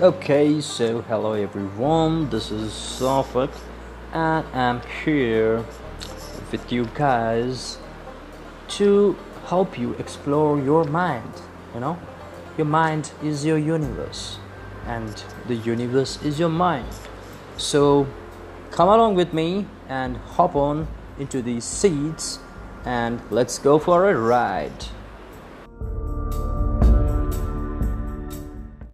Okay, so hello everyone, this is Safak and I'm here with you guys to help you explore your mind. You know, your mind is your universe, and the universe is your mind. So, come along with me and hop on into these seats and let's go for a ride.